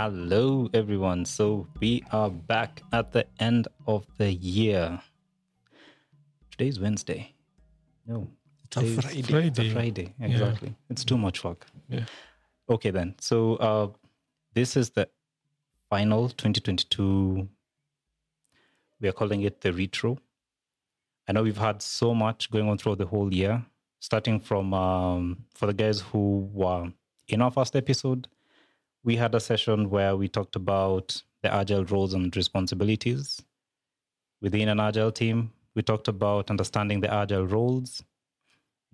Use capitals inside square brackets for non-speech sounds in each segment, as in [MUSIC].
Hello, everyone. So, we are back at the end of the year. Today's Wednesday. No, It's a today's- Friday. It's a Friday. Friday. Exactly. It's too much work. Yeah. Okay, then. So, uh, this is the final 2022. We are calling it the retro. I know we've had so much going on throughout the whole year, starting from um, for the guys who were in our first episode, we had a session where we talked about the agile roles and responsibilities within an agile team. We talked about understanding the agile roles.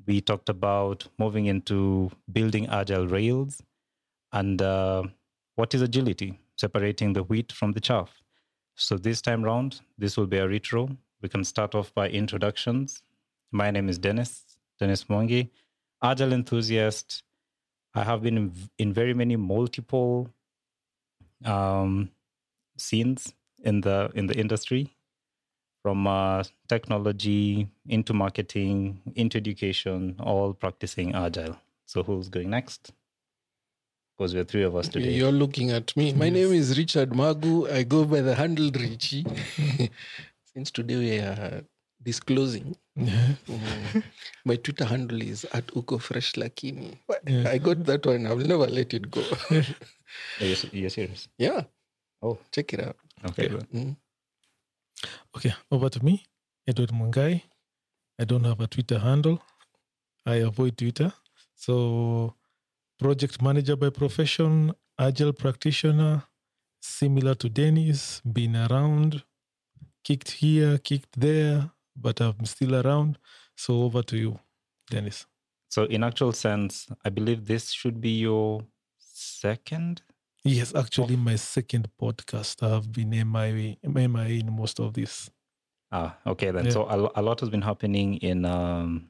We talked about moving into building agile rails and uh, what is agility, separating the wheat from the chaff. So this time round, this will be a retro. We can start off by introductions. My name is Denis, Denis Mwangi, agile enthusiast. I have been in, in very many multiple um, scenes in the in the industry, from uh, technology into marketing, into education, all practicing agile. So who's going next? Because we're three of us today. You're looking at me. My name is Richard Magu. I go by the handle Richie. [LAUGHS] Since today we are disclosing, [LAUGHS] mm, my Twitter handle is at Uko Fresh Lakini. Yeah. I got that one. I'll never let it go. [LAUGHS] Are you, you're serious? yeah. Oh. check it out. Okay. Okay. good. Mm. Okay, over to me, Edward Mungai. I don't have a Twitter handle. I avoid Twitter. So, project manager by profession, agile practitioner, similar to Denis, been around, kicked here, kicked there, but I'm still around. So, over to you, Denis. So, in actual sense, I believe this should be your second. Yes, actually, my second podcast. I have been MIA, MIA in most of this. Ah, okay then. Yeah. So a, a lot has been happening in um,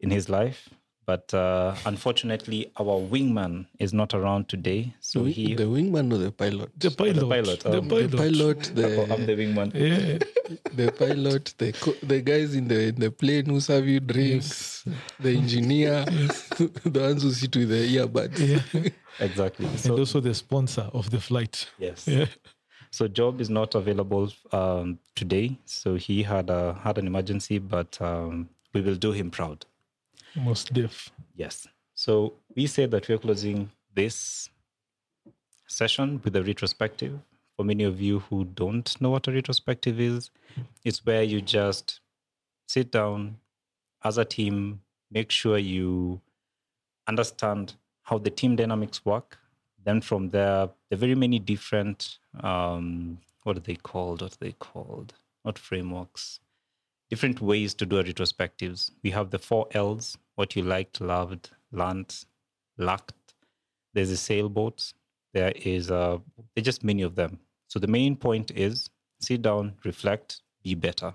in his life, but uh, unfortunately, our wingman is not around today. So the, he, the wingman or the pilot? The pilot. pilot, The um, pilot. The pilot, Oh, I'm the, the wingman. Yeah. the pilot, the co- the guys in the in the plane who serve you drinks, the engineer, [LAUGHS] the ones who sit with the earbuds. yeah. [LAUGHS] Exactly. and also the sponsor of the flight. yes. Yeah. So Job is not available um, today. So he had a, had an emergency, but um, we will do him proud. Most deaf. Yes. So we say that we're closing this session with a retrospective. For many of you who don't know what a retrospective is, it's where you just sit down as a team, make sure you understand how the team dynamics work. Then from there, the very many different um, what are they called? What are they called? Not frameworks. Different ways to do a retrospectives. We have the four L's: what you liked, loved, learned, lacked. There's the sailboats. There is uh, there's just many of them. So the main point is sit down, reflect, be better.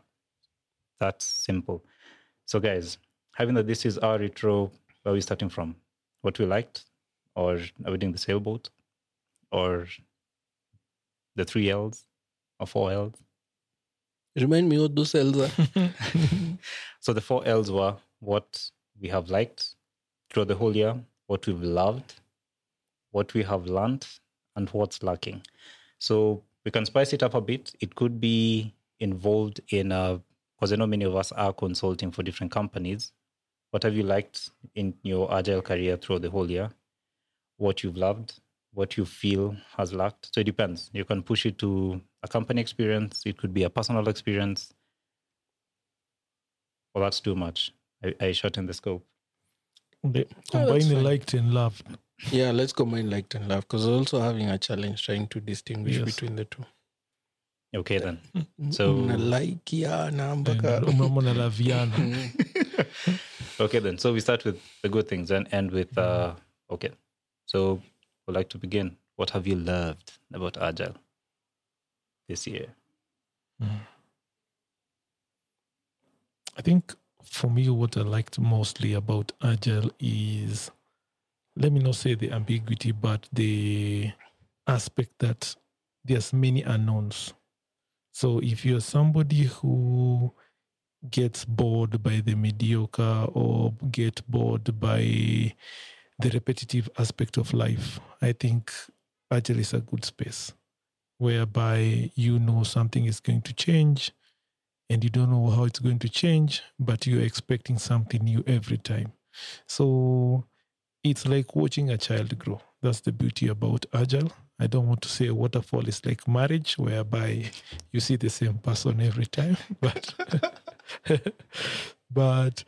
That's simple. So guys, having that this is our retro, where are we starting from? What we liked, or are we doing the sailboat, or the three L's, or four L's? Remind me what those cells are. [LAUGHS] So the four L's were what we have liked throughout the whole year, what we've loved, what we have learned, and what's lacking. So we can spice it up a bit. It could be involved in a because I know many of us are consulting for different companies. What have you liked in your agile career throughout the whole year? What you've loved, what you feel has lacked. So it depends. You can push it to a company experience. It could be a personal experience. Well, that's too much. I, I shorten the scope. The, Oh, that's combining fine. liked and loved. Yeah, let's combine liked and love because also having a challenge trying to distinguish Yes. between the two. Okay, then. So- na like ya na And mpaka Mama na Laviana. [LAUGHS] [LAUGHS] Okay, then. So we start with the good things and end with, uh, okay. So we'd like to begin. What have you loved about Agile this year? I think for me, what I liked mostly about Agile is, let me not say the ambiguity, but the aspect that there's many unknowns. So if you're somebody who gets bored by the mediocre or get bored by the repetitive aspect of life, I think Agile is a good space whereby you know something is going to change and you don't know how it's going to change, but you're expecting something new every time. So it's like watching a child grow. That's the beauty about Agile. I don't want to say a waterfall is like marriage, whereby you see the same person every time, [LAUGHS] but [LAUGHS] but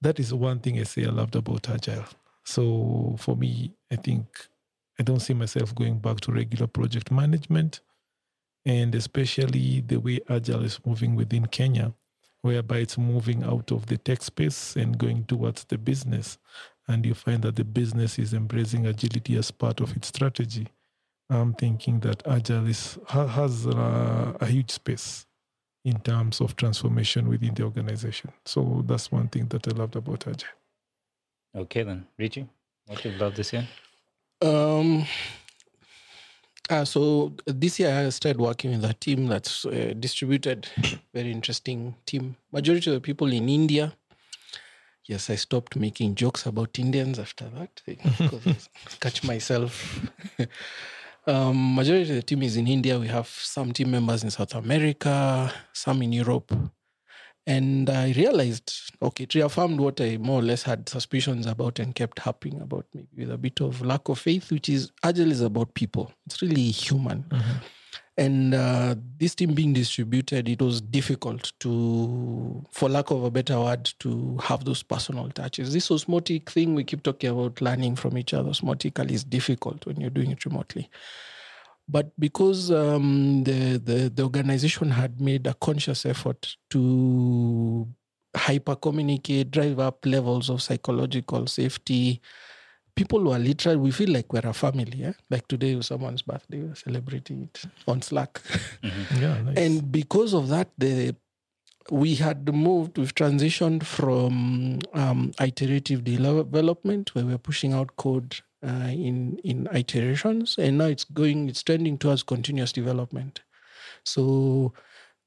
that is one thing I say I loved about Agile. So for me, I think I don't see myself going back to regular project management, and especially the way Agile is moving within Kenya, whereby it's moving out of the tech space and going towards the business. And you find that the business is embracing agility as part of its strategy. I'm thinking that Agile is, has a, a huge space in terms of transformation within the organization. So that's one thing that I loved about Agile. Okay, then, Richie, what you love this year? Um, uh, so this year I started working with a team that's uh, distributed, very interesting team. Majority of the people in India. Yes, I stopped making jokes about Indians after that [LAUGHS] because I catch myself. [LAUGHS] um, majority of the team is in India. We have some team members in South America, some in Europe, and I realized, okay, it reaffirmed what I more or less had suspicions about and kept harping about, maybe with a bit of lack of faith, which is Agile is about people. It's really human. Mm-hmm. And uh, this team being distributed, it was difficult to, for lack of a better word, to have those personal touches. This osmotic thing we keep talking about, learning from each other osmotically, is difficult when you're doing it remotely. But because um, the, the, the organization had made a conscious effort to hyper communicate, drive up levels of psychological safety, people were literally, we feel like we're a family. Yeah? Like today was someone's birthday, we're celebrating it on Slack. Mm-hmm. Yeah, nice. And because of that, the we had moved, we've transitioned from um, iterative development, where we're pushing out code uh, in in iterations, and now it's going, it's trending towards continuous development. So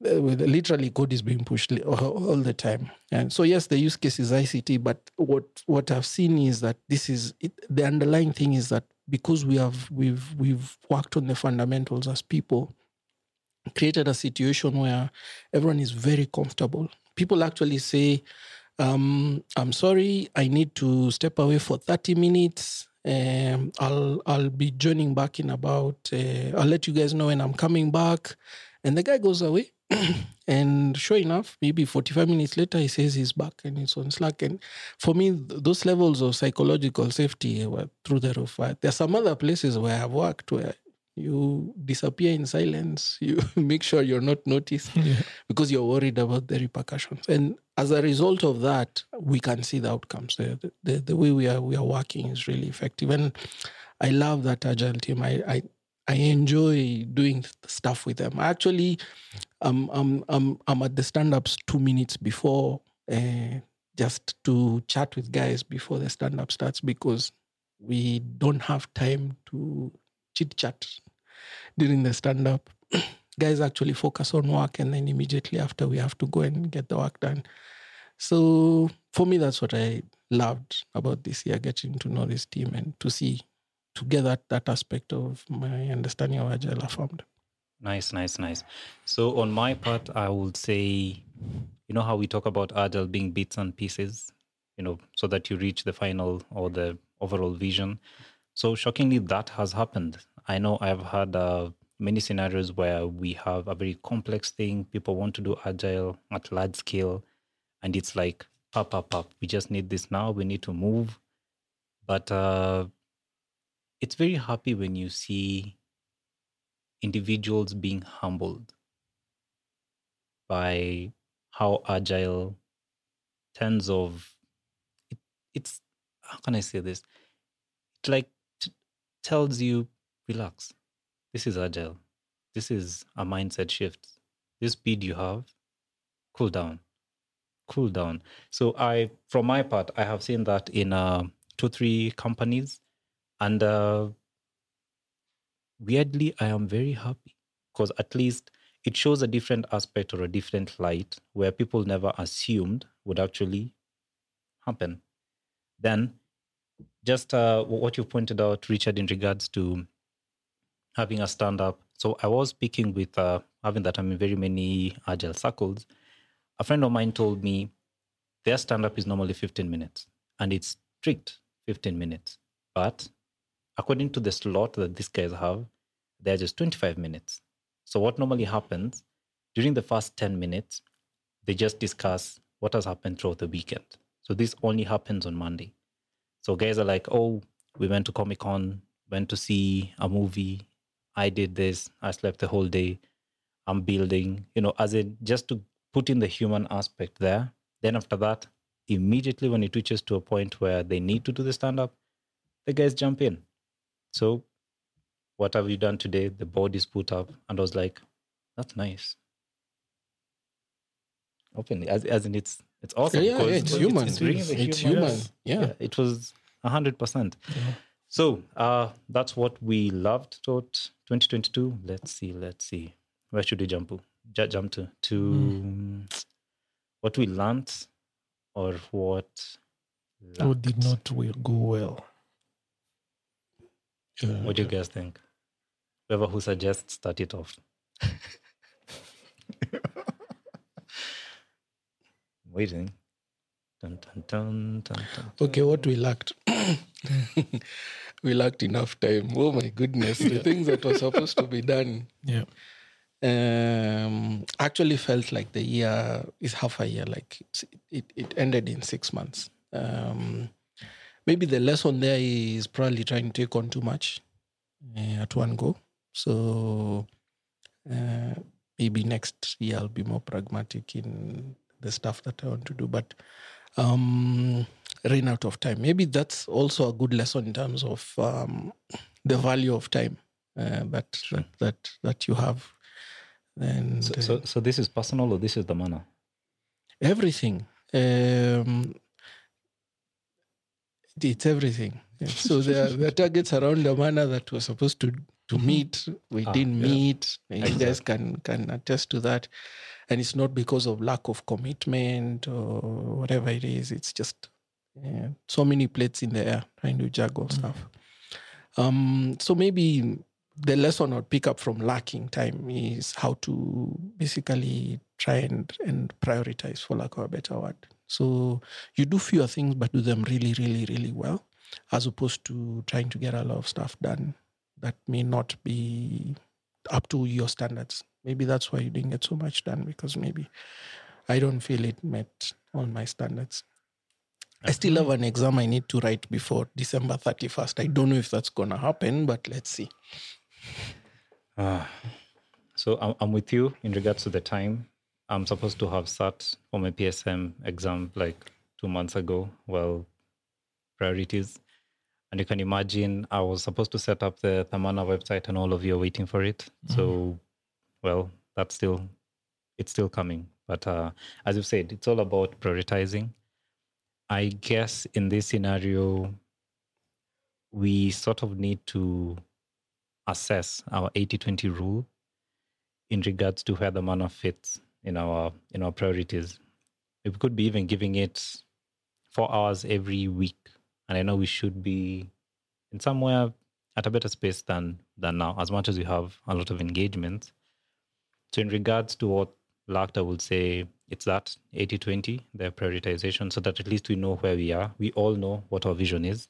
uh, literally code is being pushed all, the time. And so yes the use case is ict but what what i've seen is that this is it, the underlying thing is that because we have we've we've worked on the fundamentals as people created a situation where everyone is very comfortable. People actually say um, i'm sorry i need to step away for 30 minutes um, I'll I'll be joining back in about. Uh, I'll let you guys know when I'm coming back. And the guy goes away, [CLEARS THROAT] and sure enough, maybe 45 minutes later, he says he's back and it's on Slack. And for me, th- those levels of psychological safety were through the roof. There are some other places where I've worked where you disappear in silence. [LAUGHS] You make sure you're not noticed [LAUGHS] Yeah. because you're worried about the repercussions. And as a result of that, we can see the outcomes. The, the, the way we are we are working is really effective. And I love that agile team. I I, I enjoy doing stuff with them. Actually, um, I'm I'm I'm at the stand-ups two minutes before uh, just to chat with guys before the stand-up starts because we don't have time to chit chat during the stand up. [CLEARS THROAT] Guys actually focus on work and then immediately after we have to go and get the work done. So for me, that's what I loved about this year, getting to know this team and to see together that aspect of my understanding of Agile affirmed. Nice, nice, nice. So on my part, I would say, you know how we talk about Agile being bits and pieces, you know, so that you reach the final or the overall vision. So shockingly, that has happened. I know I've had uh, many scenarios where we have a very complex thing. People want to do agile at large scale, and it's like pop, pop, pop. We just need this now. We need to move. But uh, it's very happy when you see individuals being humbled by how agile tons of it, it's how can I say this? It like t- tells you relax. This is agile. This is a mindset shift. This speed you have, cool down, cool down. So I, from my part, I have seen that in uh, two, three companies, and uh, weirdly, I am very happy because at least it shows a different aspect or a different light where people never assumed would actually happen. Then, just uh, what you pointed out, Richard, in regards to having a stand up. So I was speaking with, uh, having that I'm in very many agile circles. A friend of mine told me their stand up is normally 15 minutes and it's strict 15 minutes. But according to the slot that these guys have, they're just 25 minutes. So what normally happens during the first 10 minutes, they just discuss what has happened throughout the weekend. So this only happens on Monday. So guys are like, oh, we went to Comic Con, went to see a movie. I did this. I slept the whole day. I'm building, you know, as in just to put in the human aspect there. Then after that, immediately when it reaches to a point where they need to do the stand up, the guys jump in. So, what have you done today? The board is put up. And I was like, that's nice. Openly, as, as in it's it's awesome. Yeah, yeah, it's human. It's, the It's human- human. Yeah. it was hundred percent. So uh, that's what we loved about 2022. Let's see, let's see. Where should we jump to? Ju- jump to to hmm. what we learned or what What did not go well? Yeah. What do you uh, guys think? Whoever who suggests start it off. [LAUGHS] Waiting. Dun, dun, dun, dun, dun. Okay, what we lacked. [COUGHS] we lacked enough time. Oh my goodness. The things that were supposed to be done Yeah. um, actually felt like the year is half a year, like it's, it, it ended in six months. Um, maybe the lesson there is probably trying to take on too much uh, at one go. So uh, maybe next year I'll be more pragmatic in the stuff that I want to do. But um, ran out of time. Maybe that's also a good lesson in terms of um, the value of time uh, that, that that that you have. And So, uh, so, so this is personal or this is the manner? everything. Um, it's everything. Yeah. So there are, there are targets around the manner that we're supposed to to meet. We Ah, didn't yeah. meet. You guys can can attest to that. And it's not because of lack of commitment or whatever it is. It's just yeah, so many plates in the air trying to juggle stuff. Um, so maybe the lesson I'd pick up from lacking time is how to basically try and, and prioritize, for lack of a better word. So you do fewer things, but do them really, really, really well, as opposed to trying to get a lot of stuff done that may not be up to your standards. Maybe that's why you didn't get so much done because maybe I don't feel it met all my standards. I still have an exam I need to write before December 31st. I don't know if that's going to happen, but let's see. Ah, so I'm, I'm with you in regards to the time. I'm supposed to have sat for my PSM exam like two months ago. Well, priorities. And you can imagine I was supposed to set up the Thamana website and all of you are waiting for it. So, well, that's still, it's still coming. But uh, as you've said, it's all about prioritizing. I guess in this scenario, we sort of need to assess our 80-20 rule in regards to where the mana fits in our in our priorities. We could be even giving it four hours every week. And I know we should be in somewhere at a better space than than now, as much as we have a lot of engagements. So in regards to what I would say it's that 80-20, the prioritization, so that at least we know where we are. We all know what our vision is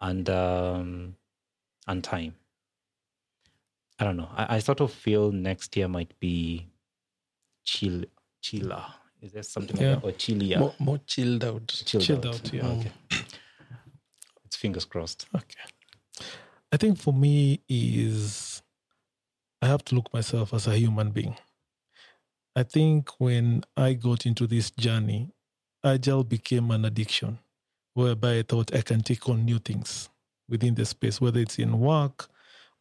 and um and time. I don't know. I, I sort of feel next year might be chill chiller. Is there something Yeah. like that? Or chillier? More, more chilled out. chilled, Chilled out. out, yeah. Okay. Fingers crossed. Okay. I think for me is I have to look myself as a human being. I think when I got into this journey, agile became an addiction, whereby I thought I can take on new things within the space, whether it's in work,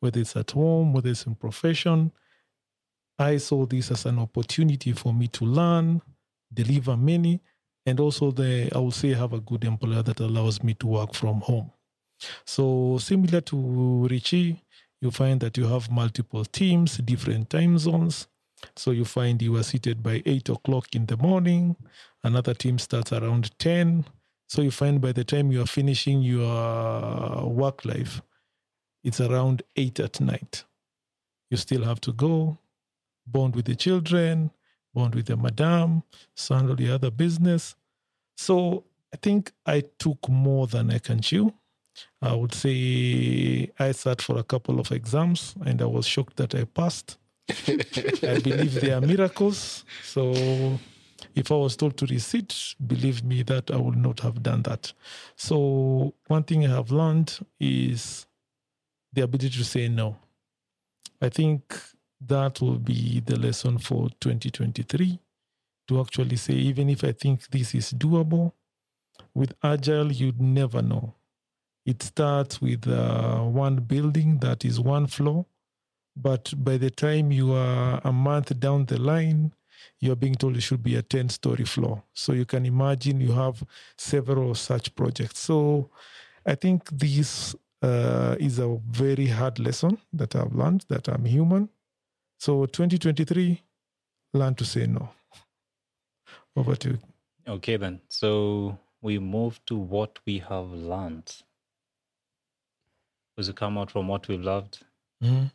whether it's at home, whether it's in profession. I saw this as an opportunity for me to learn, deliver many, and also the I will say I have a good employer that allows me to work from home. So similar to Richie, you find that you have multiple teams, different time zones. So you find you are seated by eight o'clock in the morning. Another team starts around 10. So you find by the time you are finishing your work life, it's around eight at night. you still have to go, bond with the children, bond with the madam, handle the other business. So I think I took more than I can chew. I would say I sat for a couple of exams and I was shocked that I passed. I believe they are miracles. So if I was told to resit, believe me that I would not have done that. So one thing I have learned is the ability to say no. I think that will be the lesson for 2023 to actually say, even if I think this is doable, with Agile, you'd never know. It starts with uh, one building that is one floor, but by the time you are a month down the line, you're being told it should be a 10 story floor. So you can imagine you have several such projects. So I think this uh, is a very hard lesson that I've learned that I'm human. So 2023, learn to say no. Over to you. Okay, then. So we move to what we have learned. Was it come out from what we've loved? Mm-hmm.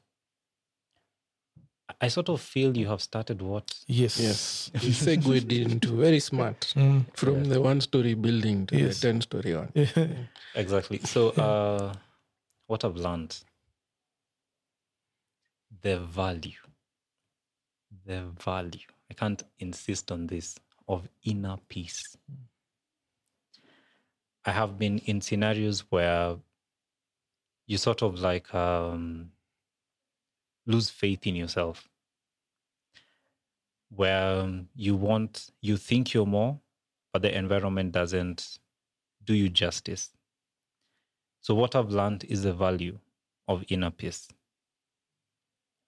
I sort of feel you have started what? Yes. Yes. [LAUGHS] We segued into very smart Mm. from Yes. the one story building to Yes. the 10 story one. [LAUGHS] Exactly. So, [LAUGHS] uh, what I've learned the value, the value, I can't insist on this, of inner peace. I have been in scenarios where you sort of like um, lose faith in yourself, where um, you want, you think you're more, but the environment doesn't do you justice. So, what I've learned is the value of inner peace.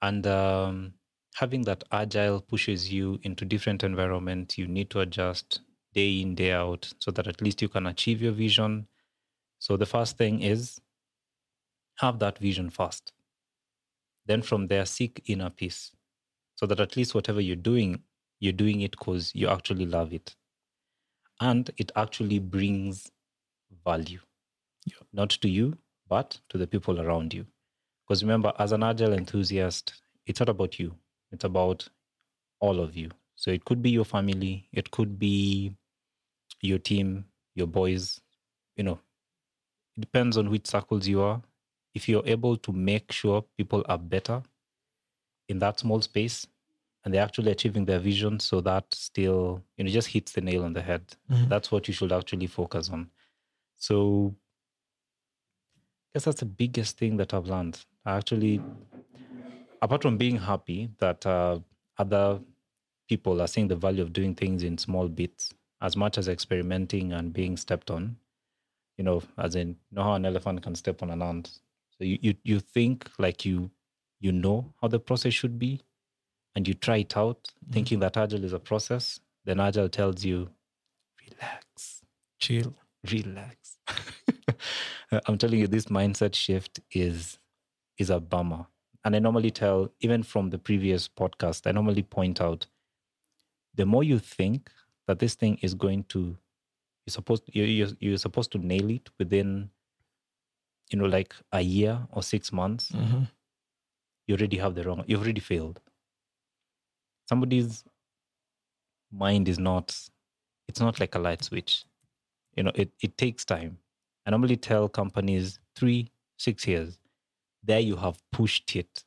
And um, having that agile pushes you into different environments. You need to adjust day in, day out, so that at least you can achieve your vision. So, the first thing is have that vision first. Then, from there, seek inner peace, so that at least whatever you're doing, you're doing it because you actually love it. And it actually brings value not to you, but to the people around you. Because remember, as an agile enthusiast, it's not about you, it's about all of you. So it could be your family, it could be your team, your boys, you know, it depends on which circles you are. If you're able to make sure people are better in that small space and they're actually achieving their vision, so that still, you know, just hits the nail on the head. Mhm. That's what you should actually focus on. So I guess that's the biggest thing that I've learned. I actually, apart from being happy that uh, other people are seeing the value of doing things in small bits, as much as experimenting and being stepped on, you know, as in, you know how an elephant can step on an ant. So you, you, you think like you, you know how the process should be, and you try it out, thinking that agile is a process. Then agile tells you, relax Chill. relax. [LAUGHS] I'm telling you, this mindset shift is is a bummer. And I normally tell, even from the previous podcast, I normally point out the more you think that this thing is going to, you're supposed you're, you're, supposed to nail it within, you know, like a year or six months. Mhm. You already have the wrong. You've already failed. Somebody's mind is not. It's not like a light switch you know it, it takes time i normally tell companies three six years there you have pushed it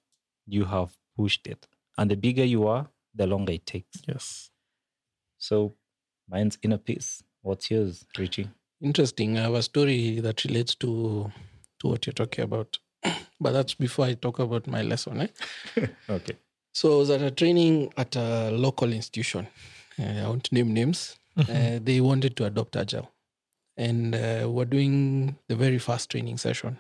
you have pushed it and the bigger you are the longer it takes Yes. so mine's inner peace what's yours richie Interesting. I have a story that relates to to what you're talking about. [CLEARS THROAT] but that's before I talk about my lesson. Eh? [LAUGHS] okay So I was at a training at a local institution. Uh, I won't name names. [LAUGHS] Uh, they wanted to adopt Agile. And uh, we're doing the very first training session.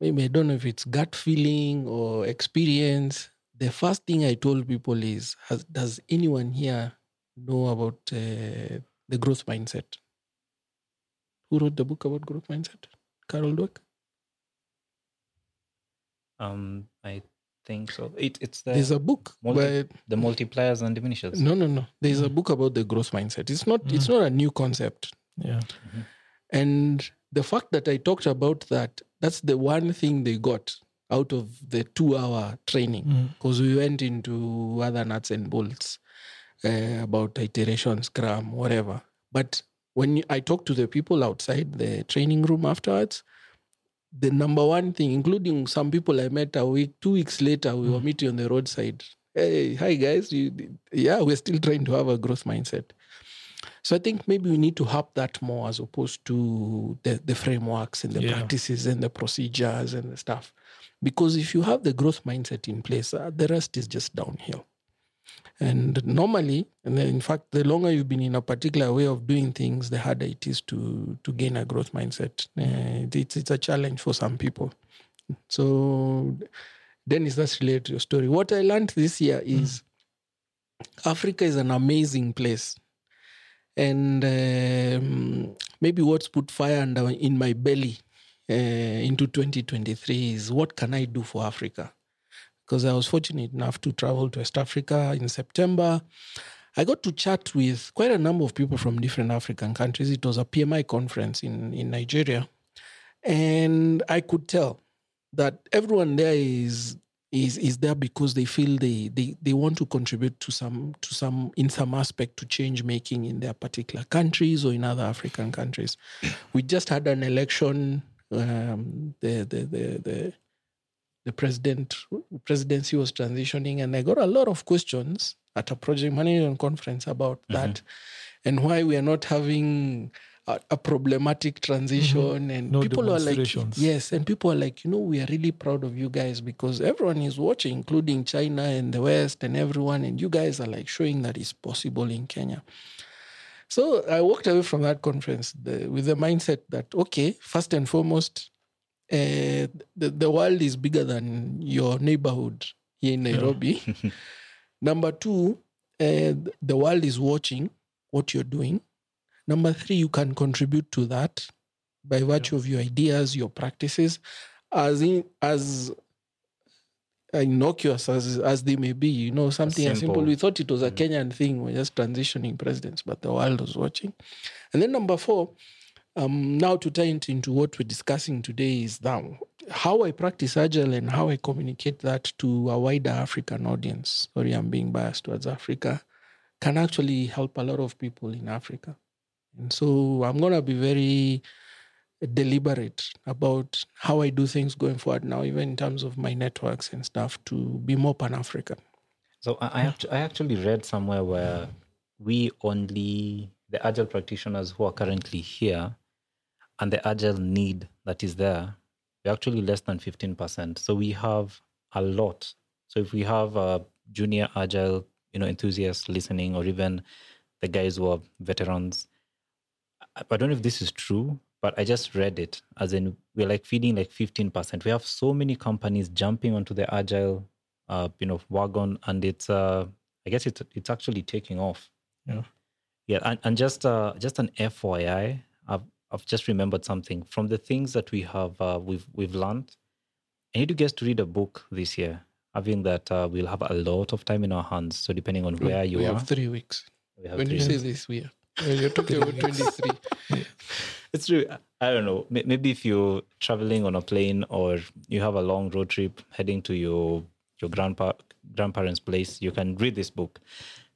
Maybe I don't know if it's gut feeling or experience. The first thing I told people is has, Does anyone here know about uh, the growth mindset? Who wrote the book about growth mindset? Carol Dweck? um i think so it, it's the There's a book multi- by the multipliers and diminishers No, no, no. There's a book about the growth mindset. It's not. It's not a new concept. Yeah. And the fact that I talked about that, that's the one thing they got. out of the two hour training because we went into other nuts and bolts uh, about iteration, scrum, whatever. But when you, I talked to the people outside the training room afterwards, the number one thing, including some people I met a week, two weeks later, we were meeting on the roadside. Hey, hi guys. You, yeah, we're still trying to have a growth mindset. So I think maybe we need to help that more as opposed to the, the frameworks and the Yeah. practices and the procedures and the stuff. Because if you have the growth mindset in place, uh, the rest is just downhill. And normally, and then in fact, the longer you've been in a particular way of doing things, the harder it is to to gain a growth mindset. Uh, it's it's a challenge for some people. So, Denis, that's related to your story. What I learned this year is Africa is an amazing place, and um, maybe what's put fire under in my belly uh, into 2023 is what can I do for Africa? Because I was fortunate enough to travel to West Africa in September. I got to chat with quite a number of people from different African countries. It was a PMI conference in, in Nigeria. And I could tell that everyone there is is is there because they feel they, they they want to contribute to some to some in some aspect to change making in their particular countries or in other African countries. We just had an election. Um, the, the the the the president presidency was transitioning, and I got a lot of questions at a project management conference about that and why we are not having a, a problematic transition. And No people are like, yes, and people are like, you know, we are really proud of you guys because everyone is watching, including China and the West and everyone, and you guys are like showing that it's possible in Kenya. So I walked away from that conference the, with the mindset that okay, first and foremost, uh, the the world is bigger than your neighborhood here in Nairobi. [LAUGHS] Number two, uh, the world is watching what you're doing. Number three, you can contribute to that by virtue of your ideas, your practices, as in, as innocuous as as they may be. You know, something as simple. simple. We thought it was a Kenyan thing. We're just transitioning presidents, but the world was watching. And then number four, um, now to tie it into what we're discussing today is now how I practice agile and how I communicate that to a wider African audience. Sorry, I'm being biased towards Africa. Can actually help a lot of people in Africa. And so I'm gonna be very deliberate about how I do things going forward now, even in terms of my networks and stuff, to be more Pan African. So I, I, actu- I actually read somewhere where we only, the agile practitioners who are currently here and the agile need that is there, we're actually less than 15%. So we have a lot. So if we have uh, junior agile, you know, enthusiasts listening, or even the guys who are veterans, I, don't know if this is true, but I just read it as in we're like feeding like 15%. We have so many companies jumping onto the agile, uh, you know, wagon, and it's, uh, I guess it's it's actually taking off. Yeah. Yeah, and, and just uh, just an FYI, I've I've just remembered something from the things that we have uh, we've we've learned. I need you guys to read a book this year, having that uh, we'll have a lot of time in our hands. So depending on where you are. we are, have three weeks. we have When you three. say this, we are. When you're talking about 23. It's true. I don't know. Maybe if you're traveling on a plane or you have a long road trip heading to your your grandpa grandparents' place, you can read this book.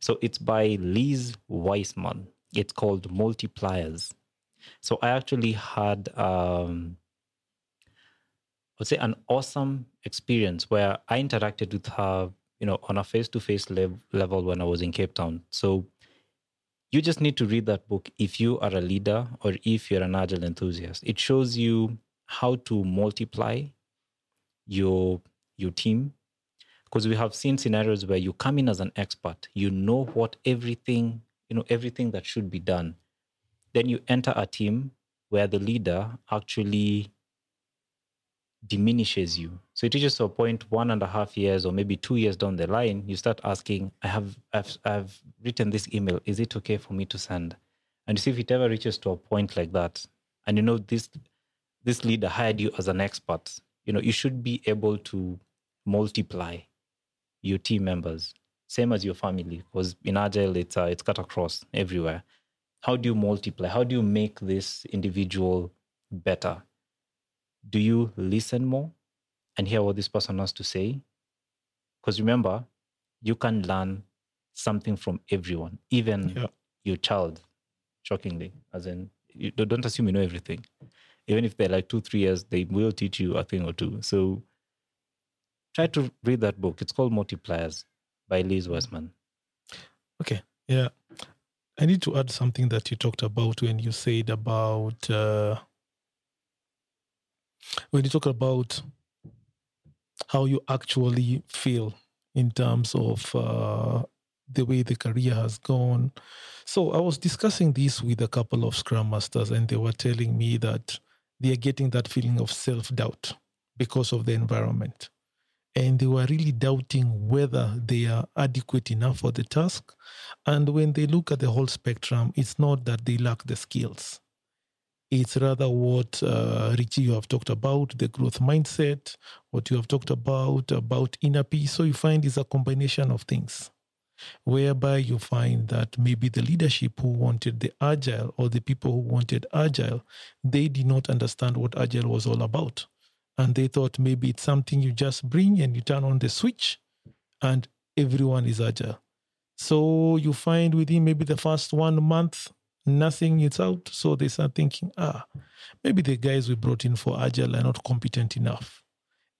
So it's by Liz Wiseman. It's called Multipliers. So I actually had um I would say an awesome experience where I interacted with her, you know, on a face-to-face lev- level when I was in Cape Town. So you just need to read that book if you are a leader or if you're an agile enthusiast. It shows you how to multiply your your team because we have seen scenarios where you come in as an expert, you know what everything, you know everything that should be done. Then you enter a team where the leader actually diminishes you. So it reaches to a point one and a half years or maybe two years down the line, you start asking, I have I've I've written this email. Is it okay for me to send? And you see if it ever reaches to a point like that, and you know this this leader hired you as an expert, you know, you should be able to multiply your team members, same as your family, because in agile it's uh, it's cut across everywhere. How do you multiply? How do you make this individual better? Do you listen more and hear what this person has to say. Because remember, you can learn something from everyone, even Yeah. your child, shockingly. As in, you don't assume you know everything. Even if they're like two, three years, they will teach you a thing or two. So try to read that book. It's called Multipliers by Liz Wiseman. Okay. Yeah. I need to add something that you talked about when you said about uh, when you talk about how you actually feel in terms of uh, the way the career has gone. So I was discussing this with a couple of Scrum Masters, and they were telling me that they are getting that feeling of self doubt because of the environment. And they were really doubting whether they are adequate enough for the task. And when they look at the whole spectrum, it's not that they lack the skills. It's rather what uh, Richie you have talked about, the growth mindset, what you have talked about, about inner peace. So you find it's a combination of things whereby you find that maybe the leadership who wanted the agile or the people who wanted agile, they did not understand what agile was all about. And they thought maybe it's something you just bring and you turn on the switch and everyone is agile. So you find within maybe the first one month, nothing is out. So they start thinking, ah, maybe the guys we brought in for agile are not competent enough.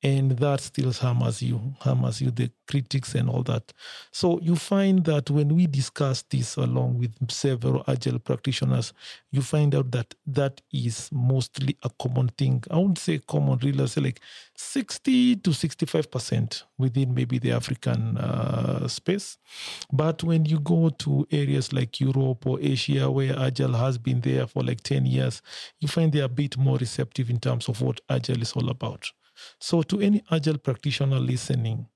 And that still hammers you, hammers you, the critics and all that. So you find that when we discuss this along with several agile practitioners, you find out that that is mostly a common thing. I wouldn't say common, really, say like 60 to 65% within maybe the African uh, space. But when you go to areas like Europe or Asia, where Agile has been there for like 10 years, you find they're a bit more receptive in terms of what Agile is all about. So, to any Agile practitioner listening,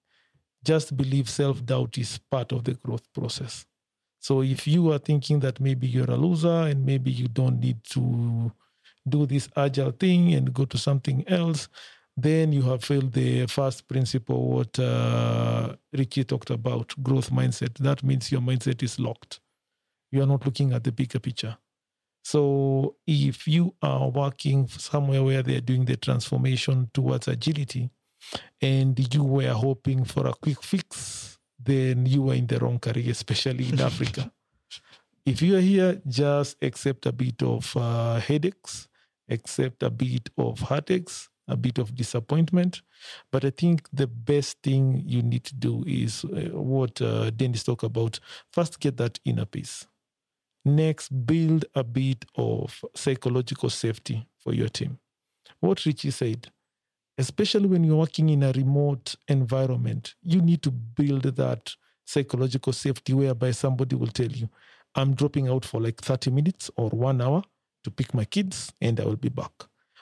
just believe self doubt is part of the growth process. So, if you are thinking that maybe you're a loser and maybe you don't need to do this Agile thing and go to something else, then you have failed the first principle, what uh, Ricky talked about growth mindset. That means your mindset is locked. You are not looking at the bigger picture. So if you are working somewhere where they're doing the transformation towards agility and you were hoping for a quick fix, then you were in the wrong career, especially in Africa. [LAUGHS] If you are here, just accept a bit of uh, headaches, accept a bit of heartaches, a bit of disappointment. But I think the best thing you need to do is uh, what uh, Denis talked about. First, get that inner peace. Next, build a bit of psychological safety for your team. What Richie said, especially when you're working in a remote environment, you need to build that psychological safety whereby somebody will tell you, I'm dropping out for like 30 minutes or one hour to pick my kids and I will be back.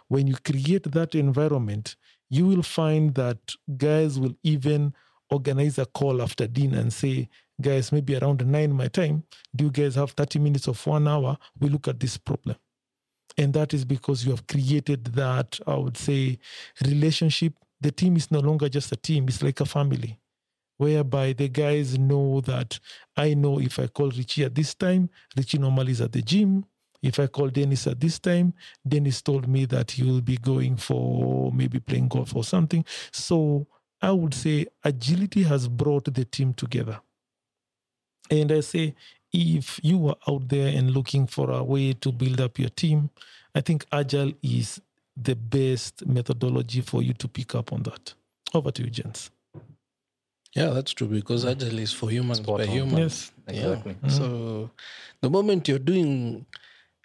When you create that environment, you will find that guys will even organize a call after dinner and say, guys, maybe around nine my time, do you guys have 30 minutes of one hour? We look at this problem. And that is because you have created that, I would say, relationship. The team is no longer just a team, it's like a family, whereby the guys know that I know if I call Richie at this time, Richie normally is at the gym. If I call Denis at this time, Denis told me that he will be going for maybe playing golf or something. So I would say agility has brought the team together. And I say, if you are out there and looking for a way to build up your team, I think Agile is the best methodology for you to pick up on that. Over to you, gents. Yeah, that's true because mm. Agile is for humans Spot by on. humans. Yes. Exactly. Yeah. So the moment you're doing,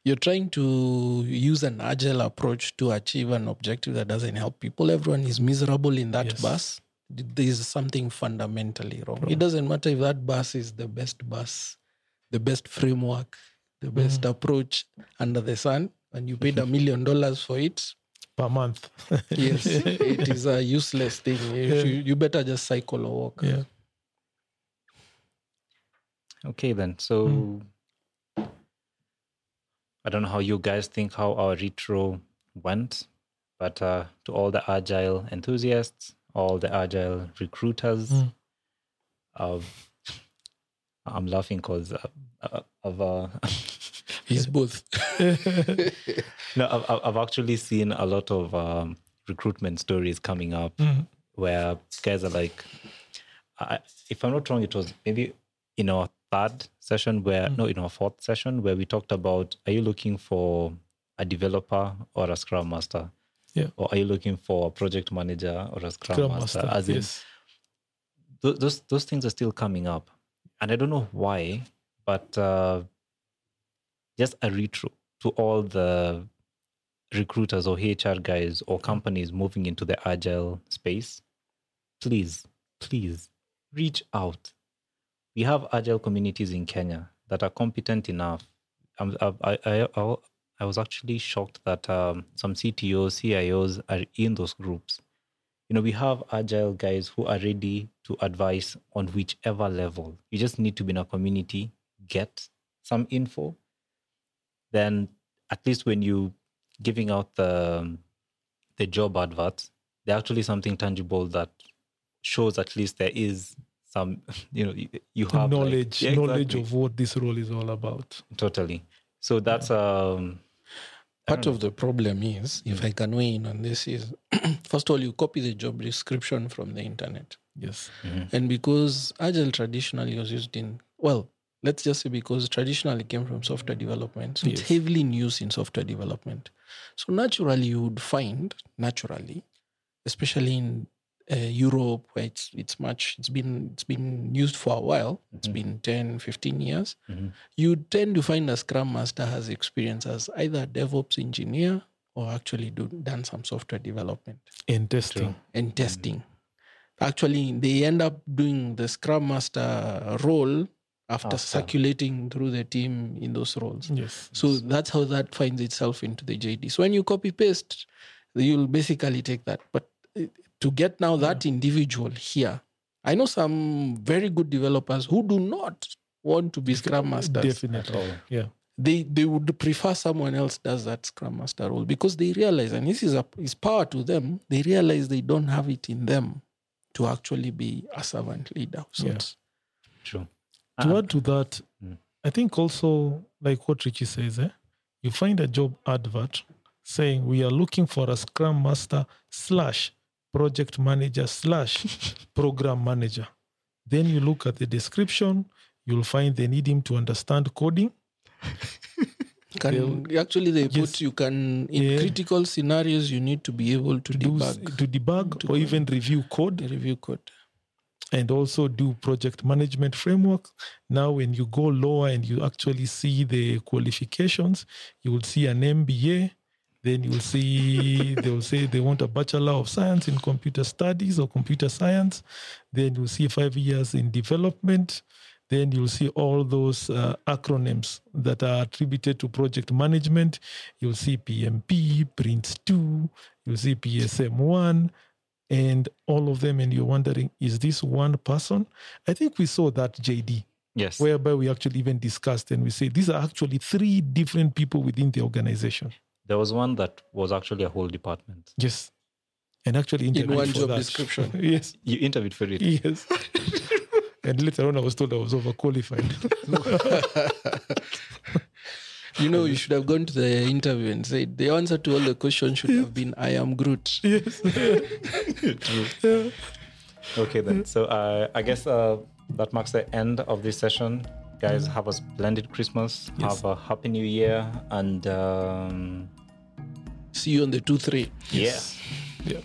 you're trying to use an Agile approach to achieve an objective that doesn't help people, everyone is miserable in that Yes. bus. There's something fundamentally wrong. Wrong. It doesn't matter if that bus is the best bus, the best framework, the best approach under the sun, and you paid a [LAUGHS] million dollars for it. Per month. [LAUGHS] Yes, it is a useless thing. You, Yeah. you- you better just cycle or walk. yeah. Okay, then. So Hmm. I don't know how you guys think how our retro went, but uh, to all the agile enthusiasts, all the agile recruiters, Mm. uh, I'm laughing because of, uh, I've [LAUGHS] uh, He's both. [LAUGHS] no, I've, I've- actually seen a lot of um, recruitment stories coming up Mhm. where guys are like, I, if I'm not wrong, it was maybe in our third session where, no, in our fourth session where we talked about, are you looking for a developer or a scrum master? Yeah. Or are you looking for a project manager or a scrum, Scrum master? Master. As in, yes. th- those those things are still coming up, and I don't know why, but uh, just a retro to all the recruiters or HR guys or companies moving into the agile space. Please, please reach out. We have agile communities in Kenya that are competent enough. I, I, I, I was actually shocked that um, some CTOs, CIOs are in those groups you know we have agile guys who are ready to advise on whichever level you just need to be in a community get some info then at least when you giving out the the job adverts they're actually something tangible that shows at least there is some [LAUGHS] you know you, have like- knowledge, Yeah, knowledge exactly. of what this role is all about. totally so that's um I Part of the problem is, if I can weigh in on this, is [CLEARS THROAT] first of all, you copy the job description from the internet. Yes. Mm-hmm. And because Agile traditionally was used in, well, let's just say because traditionally came from software development, so it's heavily in use in software development. So naturally, you would find, naturally, especially in uh, Europe, where it's it's much, it's been it's been used for a while. It's Mhm. been 10, 15 years. Mhm. You tend to find a Scrum Master has experience as either a DevOps engineer or actually do, done some software development And testing. and testing. Actually, they end up doing the Scrum Master role after After. circulating through the team in those roles. Yes. So that's how that finds itself into the JD. So when you copy paste, you'll basically take that. But to get now that individual here, I know some very good developers who do not want to be Scrum Masters Definitely. all. Yeah. they they would prefer someone else does that scrum master role because they realize and this is a is power to them they realize they don't have it in them to actually be a servant leader So Yeah. sorts. true To Uh, add to that, Mm. I think also like what Richie says, eh? you find a job advert saying we are looking for a scrum master slash project manager slash [LAUGHS] program manager. Then you look at the description, you'll find they need him to understand coding. [LAUGHS] Can actually they put you can in Yeah. critical scenarios you need to be able to, to do debug to debug To or even review code review code. and also do project management framework. Now, when you go lower and you actually see the qualifications, you will see an MBA. Then you will see they will say they want a bachelor of science in computer studies or computer science. Then you'll see five years in development. Then you'll see all those uh, acronyms that are attributed to project management. You'll see PMP, Prince2, you'll see PSM1, and all of them. And you're wondering, is this one person? I think we saw that JD, yes whereby we actually even discussed and we say these are actually three different people within the organization. There was one that was actually a whole department Yes. And actually In one for job that. description. [LAUGHS] yes. you interviewed for it Yes. [LAUGHS] and later on, I was told I was overqualified. [LAUGHS] You know, you should have gone to the interview and said the answer to all the questions should have been I am Groot. yes. Okay, then. So uh, I guess uh, that marks the end of this session. Guys, have a splendid Christmas. Yes. Have a happy new year. And um, See you on the 2 3. yeah. Yeah.